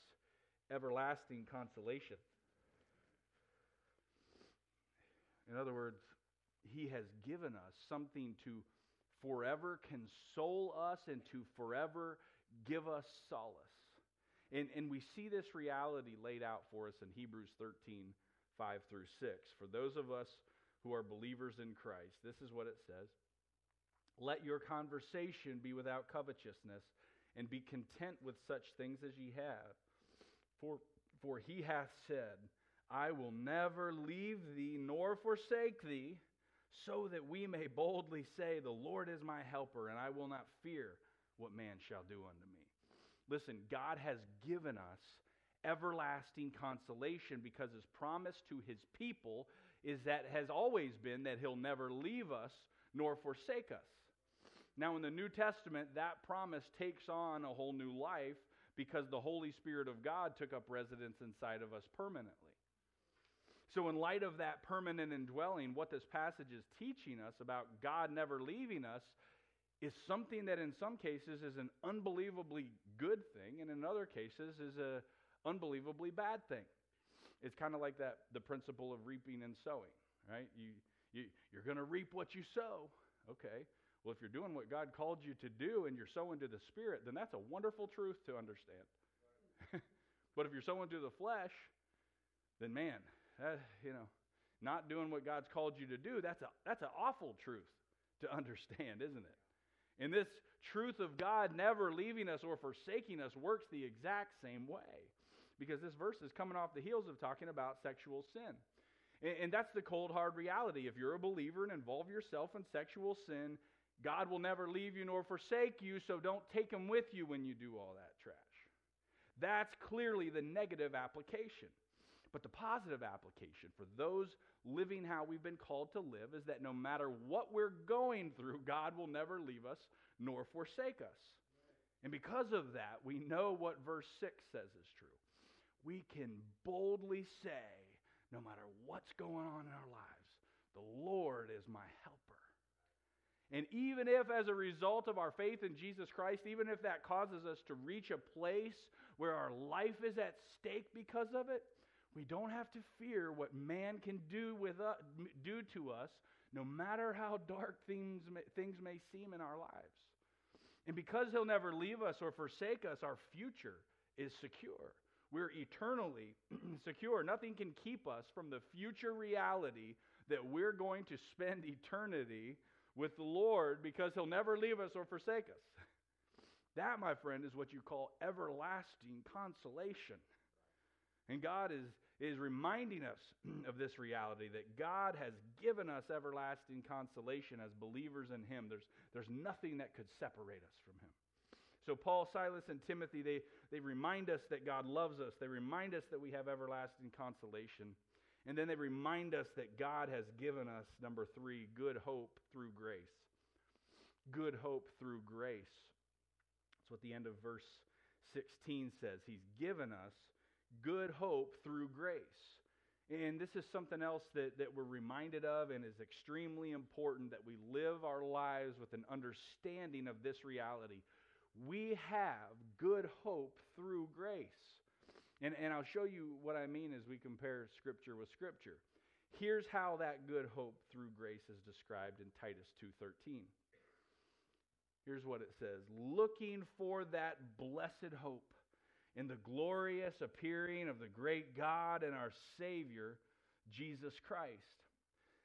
everlasting consolation. In other words, He has given us something to forever console us and to forever give us solace. And, and we see this reality laid out for us in Hebrews 13, 5 through 6. For those of us who are believers in Christ, this is what it says Let your conversation be without covetousness, and be content with such things as ye have. For, for he hath said, I will never leave thee nor forsake thee, so that we may boldly say, The Lord is my helper, and I will not fear what man shall do unto me. Listen, God has given us everlasting consolation because his promise to his people is that has always been that he'll never leave us nor forsake us. Now, in the New Testament, that promise takes on a whole new life because the Holy Spirit of God took up residence inside of us permanently. So, in light of that permanent indwelling, what this passage is teaching us about God never leaving us is something that in some cases is an unbelievably good thing, and in other cases is an unbelievably bad thing. It's kind of like that the principle of reaping and sowing, right? You, you, you're going to reap what you sow. Okay. Well, if you're doing what God called you to do and you're sowing to the Spirit, then that's a wonderful truth to understand. but if you're sowing to the flesh, then man, that, you know, not doing what God's called you to do, that's, a, that's an awful truth to understand, isn't it? And this truth of God never leaving us or forsaking us works the exact same way. Because this verse is coming off the heels of talking about sexual sin. And, and that's the cold, hard reality. If you're a believer and involve yourself in sexual sin, God will never leave you nor forsake you, so don't take him with you when you do all that trash. That's clearly the negative application. But the positive application for those living how we've been called to live is that no matter what we're going through, God will never leave us nor forsake us. And because of that, we know what verse 6 says is true. We can boldly say, no matter what's going on in our lives, the Lord is my. And even if, as a result of our faith in Jesus Christ, even if that causes us to reach a place where our life is at stake because of it, we don't have to fear what man can do, with us, do to us, no matter how dark things may, things may seem in our lives. And because he'll never leave us or forsake us, our future is secure. We're eternally secure. Nothing can keep us from the future reality that we're going to spend eternity with the Lord because he'll never leave us or forsake us. That, my friend, is what you call everlasting consolation. And God is, is reminding us of this reality that God has given us everlasting consolation as believers in Him. There's, there's nothing that could separate us from Him. So, Paul, Silas, and Timothy, they, they remind us that God loves us. They remind us that we have everlasting consolation. And then they remind us that God has given us, number three, good hope through grace. Good hope through grace. That's what the end of verse 16 says. He's given us good hope through grace. And this is something else that, that we're reminded of and is extremely important that we live our lives with an understanding of this reality. We have good hope through grace. And, and I'll show you what I mean as we compare Scripture with Scripture. Here's how that good hope through grace is described in Titus 2:13. Here's what it says, looking for that blessed hope in the glorious appearing of the great God and our Savior, Jesus Christ.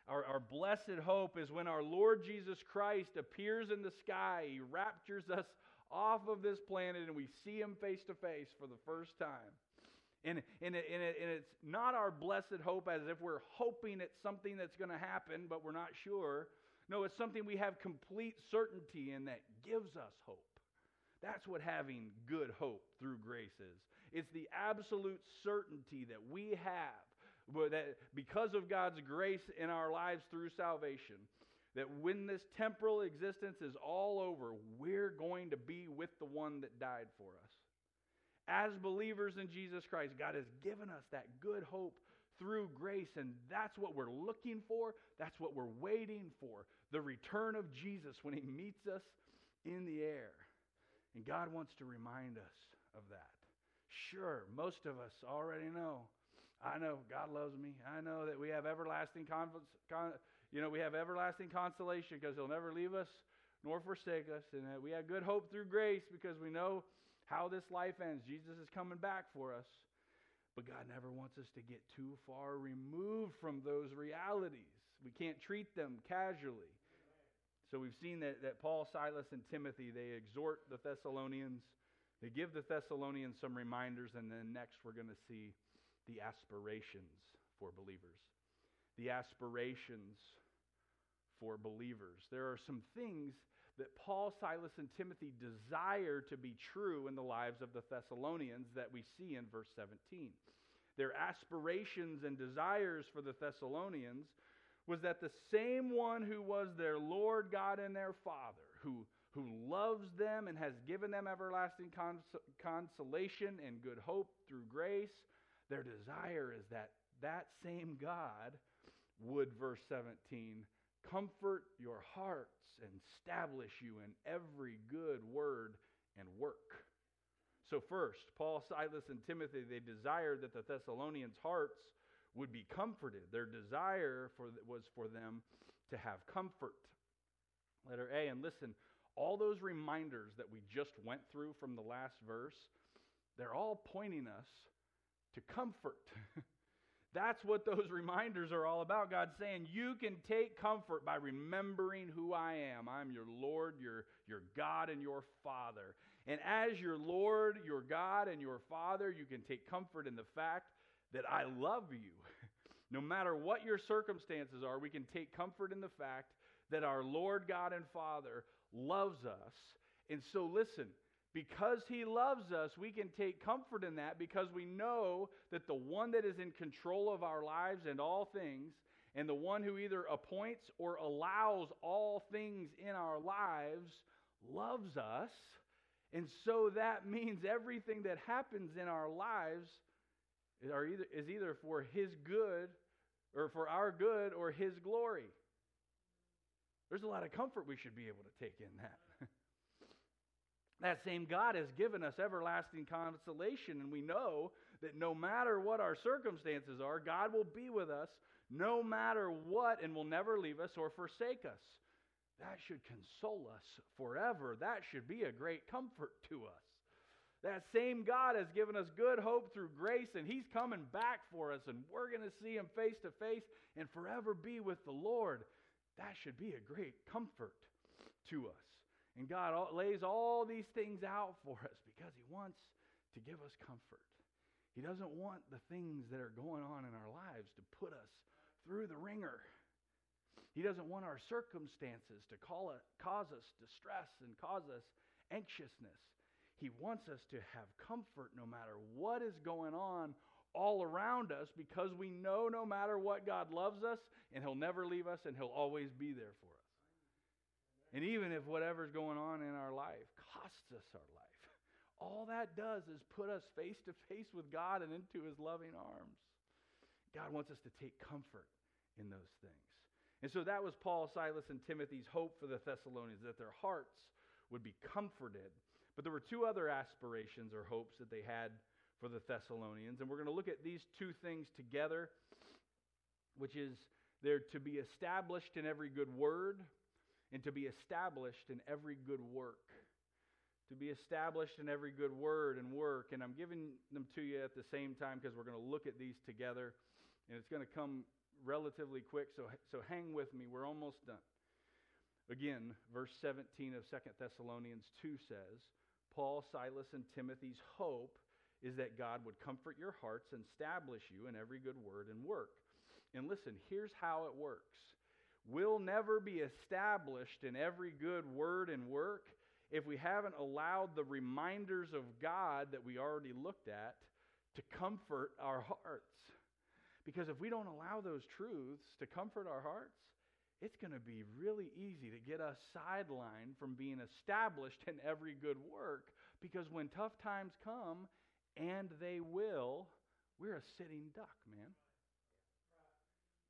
Our, our blessed hope is when our Lord Jesus Christ appears in the sky. He raptures us off of this planet and we see him face to face for the first time. And, and, it, and, it, and it's not our blessed hope as if we're hoping it's something that's going to happen, but we're not sure. No, it's something we have complete certainty in that gives us hope. That's what having good hope through grace is. It's the absolute certainty that we have that because of God's grace in our lives through salvation, that when this temporal existence is all over, we're going to be with the one that died for us as believers in Jesus Christ, God has given us that good hope through grace, and that's what we're looking for. That's what we're waiting for the return of Jesus when he meets us in the air. And God wants to remind us of that, Sure, most of us already know. I know God loves me. I know that we have everlasting con, con you know, we have everlasting consolation because he'll never leave us nor forsake us and that we have good hope through grace because we know how this life ends. Jesus is coming back for us. But God never wants us to get too far removed from those realities. We can't treat them casually. So we've seen that, that Paul, Silas, and Timothy, they exhort the Thessalonians. They give the Thessalonians some reminders, and then next we're going to see the aspirations for believers. The aspirations for believers. There are some things that Paul, Silas, and Timothy desire to be true in the lives of the Thessalonians that we see in verse 17. Their aspirations and desires for the Thessalonians was that the same one who was their Lord God and their Father, who, who loves them and has given them everlasting cons- consolation and good hope through grace, their desire is that that same God would, verse 17, comfort your hearts and establish you in every good word and work. So, first, Paul, Silas, and Timothy, they desired that the Thessalonians' hearts would be comforted. Their desire for, was for them to have comfort. Letter A, and listen, all those reminders that we just went through from the last verse, they're all pointing us to comfort. That's what those reminders are all about. God saying, You can take comfort by remembering who I am. I'm your Lord, your, your God, and your Father. And as your Lord, your God, and your Father, you can take comfort in the fact that I love you. no matter what your circumstances are, we can take comfort in the fact that our Lord God and Father loves us. And so, listen, because he loves us, we can take comfort in that because we know that the one that is in control of our lives and all things, and the one who either appoints or allows all things in our lives, loves us. And so that means everything that happens in our lives is either for his good or for our good or his glory. There's a lot of comfort we should be able to take in that. That same God has given us everlasting consolation, and we know that no matter what our circumstances are, God will be with us no matter what and will never leave us or forsake us. That should console us forever. That should be a great comfort to us. That same God has given us good hope through grace, and He's coming back for us, and we're going to see Him face to face and forever be with the Lord. That should be a great comfort to us. And God lays all these things out for us because He wants to give us comfort. He doesn't want the things that are going on in our lives to put us through the ringer. He doesn't want our circumstances to it, cause us distress and cause us anxiousness. He wants us to have comfort no matter what is going on all around us because we know no matter what, God loves us and He'll never leave us and He'll always be there for us. And even if whatever's going on in our life costs us our life, all that does is put us face to face with God and into his loving arms. God wants us to take comfort in those things. And so that was Paul, Silas, and Timothy's hope for the Thessalonians, that their hearts would be comforted. But there were two other aspirations or hopes that they had for the Thessalonians. And we're going to look at these two things together, which is they're to be established in every good word and to be established in every good work. To be established in every good word and work. And I'm giving them to you at the same time because we're going to look at these together. And it's going to come relatively quick, so, so hang with me. We're almost done. Again, verse 17 of 2 Thessalonians 2 says, Paul, Silas, and Timothy's hope is that God would comfort your hearts and establish you in every good word and work. And listen, here's how it works will never be established in every good word and work if we haven't allowed the reminders of God that we already looked at to comfort our hearts. Because if we don't allow those truths to comfort our hearts, it's going to be really easy to get us sidelined from being established in every good work. Because when tough times come, and they will, we're a sitting duck, man.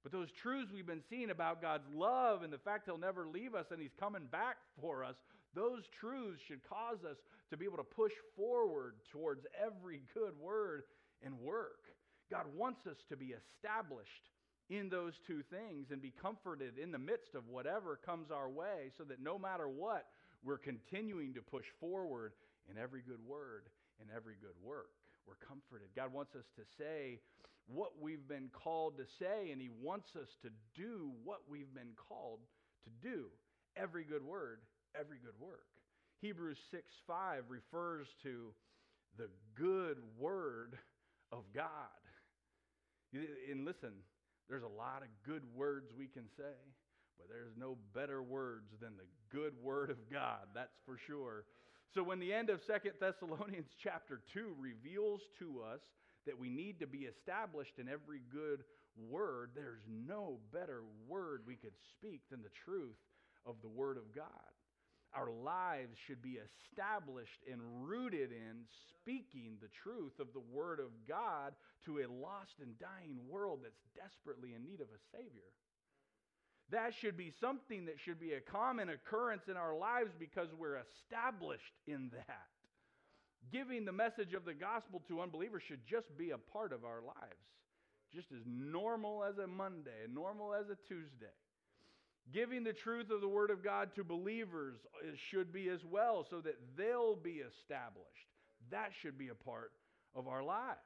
But those truths we've been seeing about God's love and the fact He'll never leave us and He's coming back for us, Those truths should cause us to be able to push forward towards every good word and work. God wants us to be established in those two things and be comforted in the midst of whatever comes our way so that no matter what, we're continuing to push forward in every good word and every good work. We're comforted. God wants us to say what we've been called to say, and He wants us to do what we've been called to do. Every good word, every good work. Hebrews 6 5 refers to the good word of God. And listen, there's a lot of good words we can say, but there's no better words than the good word of God, that's for sure. So when the end of Second Thessalonians chapter 2 reveals to us that we need to be established in every good word, there's no better word we could speak than the truth of the word of God. Our lives should be established and rooted in speaking the truth of the Word of God to a lost and dying world that's desperately in need of a Savior. That should be something that should be a common occurrence in our lives because we're established in that. Giving the message of the gospel to unbelievers should just be a part of our lives, just as normal as a Monday, normal as a Tuesday. Giving the truth of the Word of God to believers uh, should be as well, so that they'll be established. That should be a part of our lives.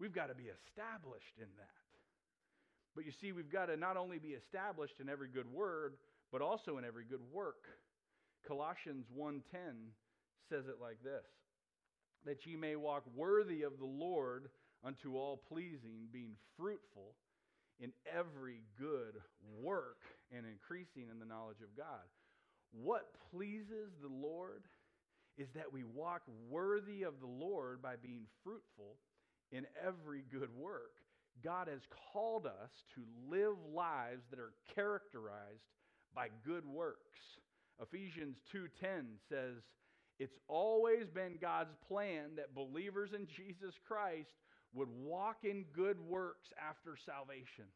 We've got to be established in that. But you see, we've got to not only be established in every good word, but also in every good work. Colossians 1:10 says it like this: that ye may walk worthy of the Lord unto all pleasing, being fruitful in every good work and increasing in the knowledge of God. What pleases the Lord is that we walk worthy of the Lord by being fruitful in every good work. God has called us to live lives that are characterized by good works. Ephesians 2:10 says, "It's always been God's plan that believers in Jesus Christ would walk in good works after salvation."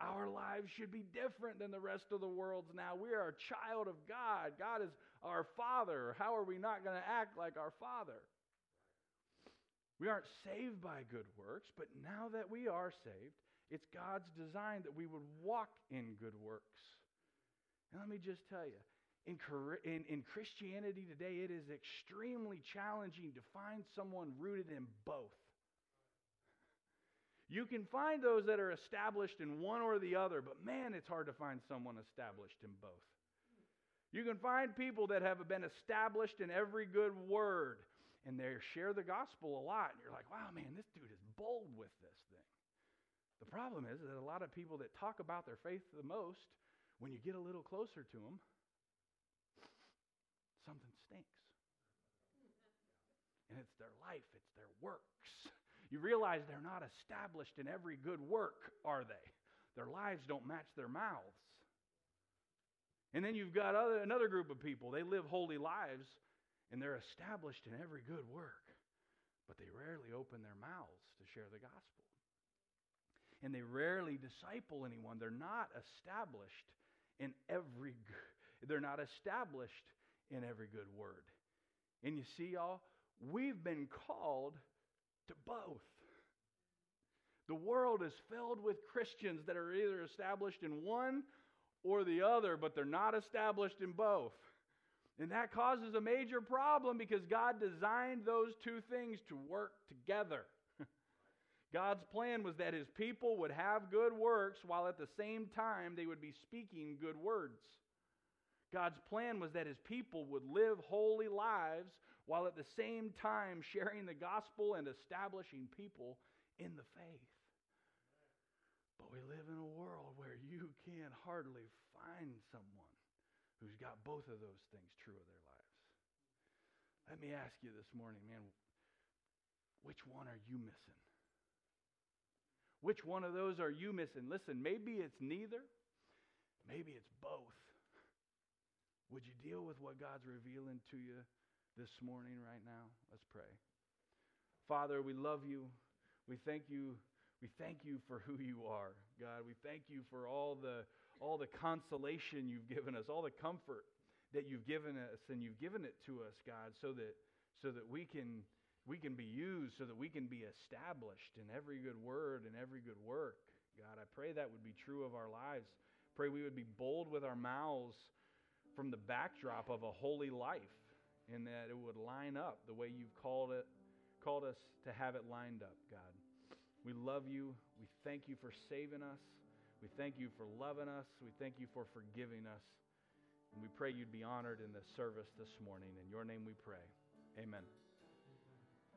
Our lives should be different than the rest of the world's now. We are a child of God. God is our Father. How are we not going to act like our Father? We aren't saved by good works, but now that we are saved, it's God's design that we would walk in good works. And let me just tell you, in, in, in Christianity today, it is extremely challenging to find someone rooted in both. You can find those that are established in one or the other, but man, it's hard to find someone established in both. You can find people that have been established in every good word, and they share the gospel a lot, and you're like, wow, man, this dude is bold with this thing. The problem is that a lot of people that talk about their faith the most, when you get a little closer to them, something stinks. And it's their life, it's their works you realize they're not established in every good work, are they? Their lives don't match their mouths. And then you've got other, another group of people. They live holy lives and they're established in every good work, but they rarely open their mouths to share the gospel. And they rarely disciple anyone. They're not established in every they're not established in every good word. And you see y'all, we've been called to both. The world is filled with Christians that are either established in one or the other, but they're not established in both. And that causes a major problem because God designed those two things to work together. God's plan was that his people would have good works while at the same time they would be speaking good words. God's plan was that his people would live holy lives while at the same time sharing the gospel and establishing people in the faith. But we live in a world where you can hardly find someone who's got both of those things true of their lives. Let me ask you this morning, man, which one are you missing? Which one of those are you missing? Listen, maybe it's neither, maybe it's both. Would you deal with what God's revealing to you this morning, right now? Let's pray. Father, we love you. We thank you. We thank you for who you are, God. We thank you for all the, all the consolation you've given us, all the comfort that you've given us and you've given it to us, God, so that so that we can we can be used, so that we can be established in every good word and every good work. God, I pray that would be true of our lives. Pray we would be bold with our mouths from the backdrop of a holy life and that it would line up the way you've called it called us to have it lined up, God. We love you. We thank you for saving us. We thank you for loving us. We thank you for forgiving us. And we pray you'd be honored in the service this morning. In your name we pray. Amen.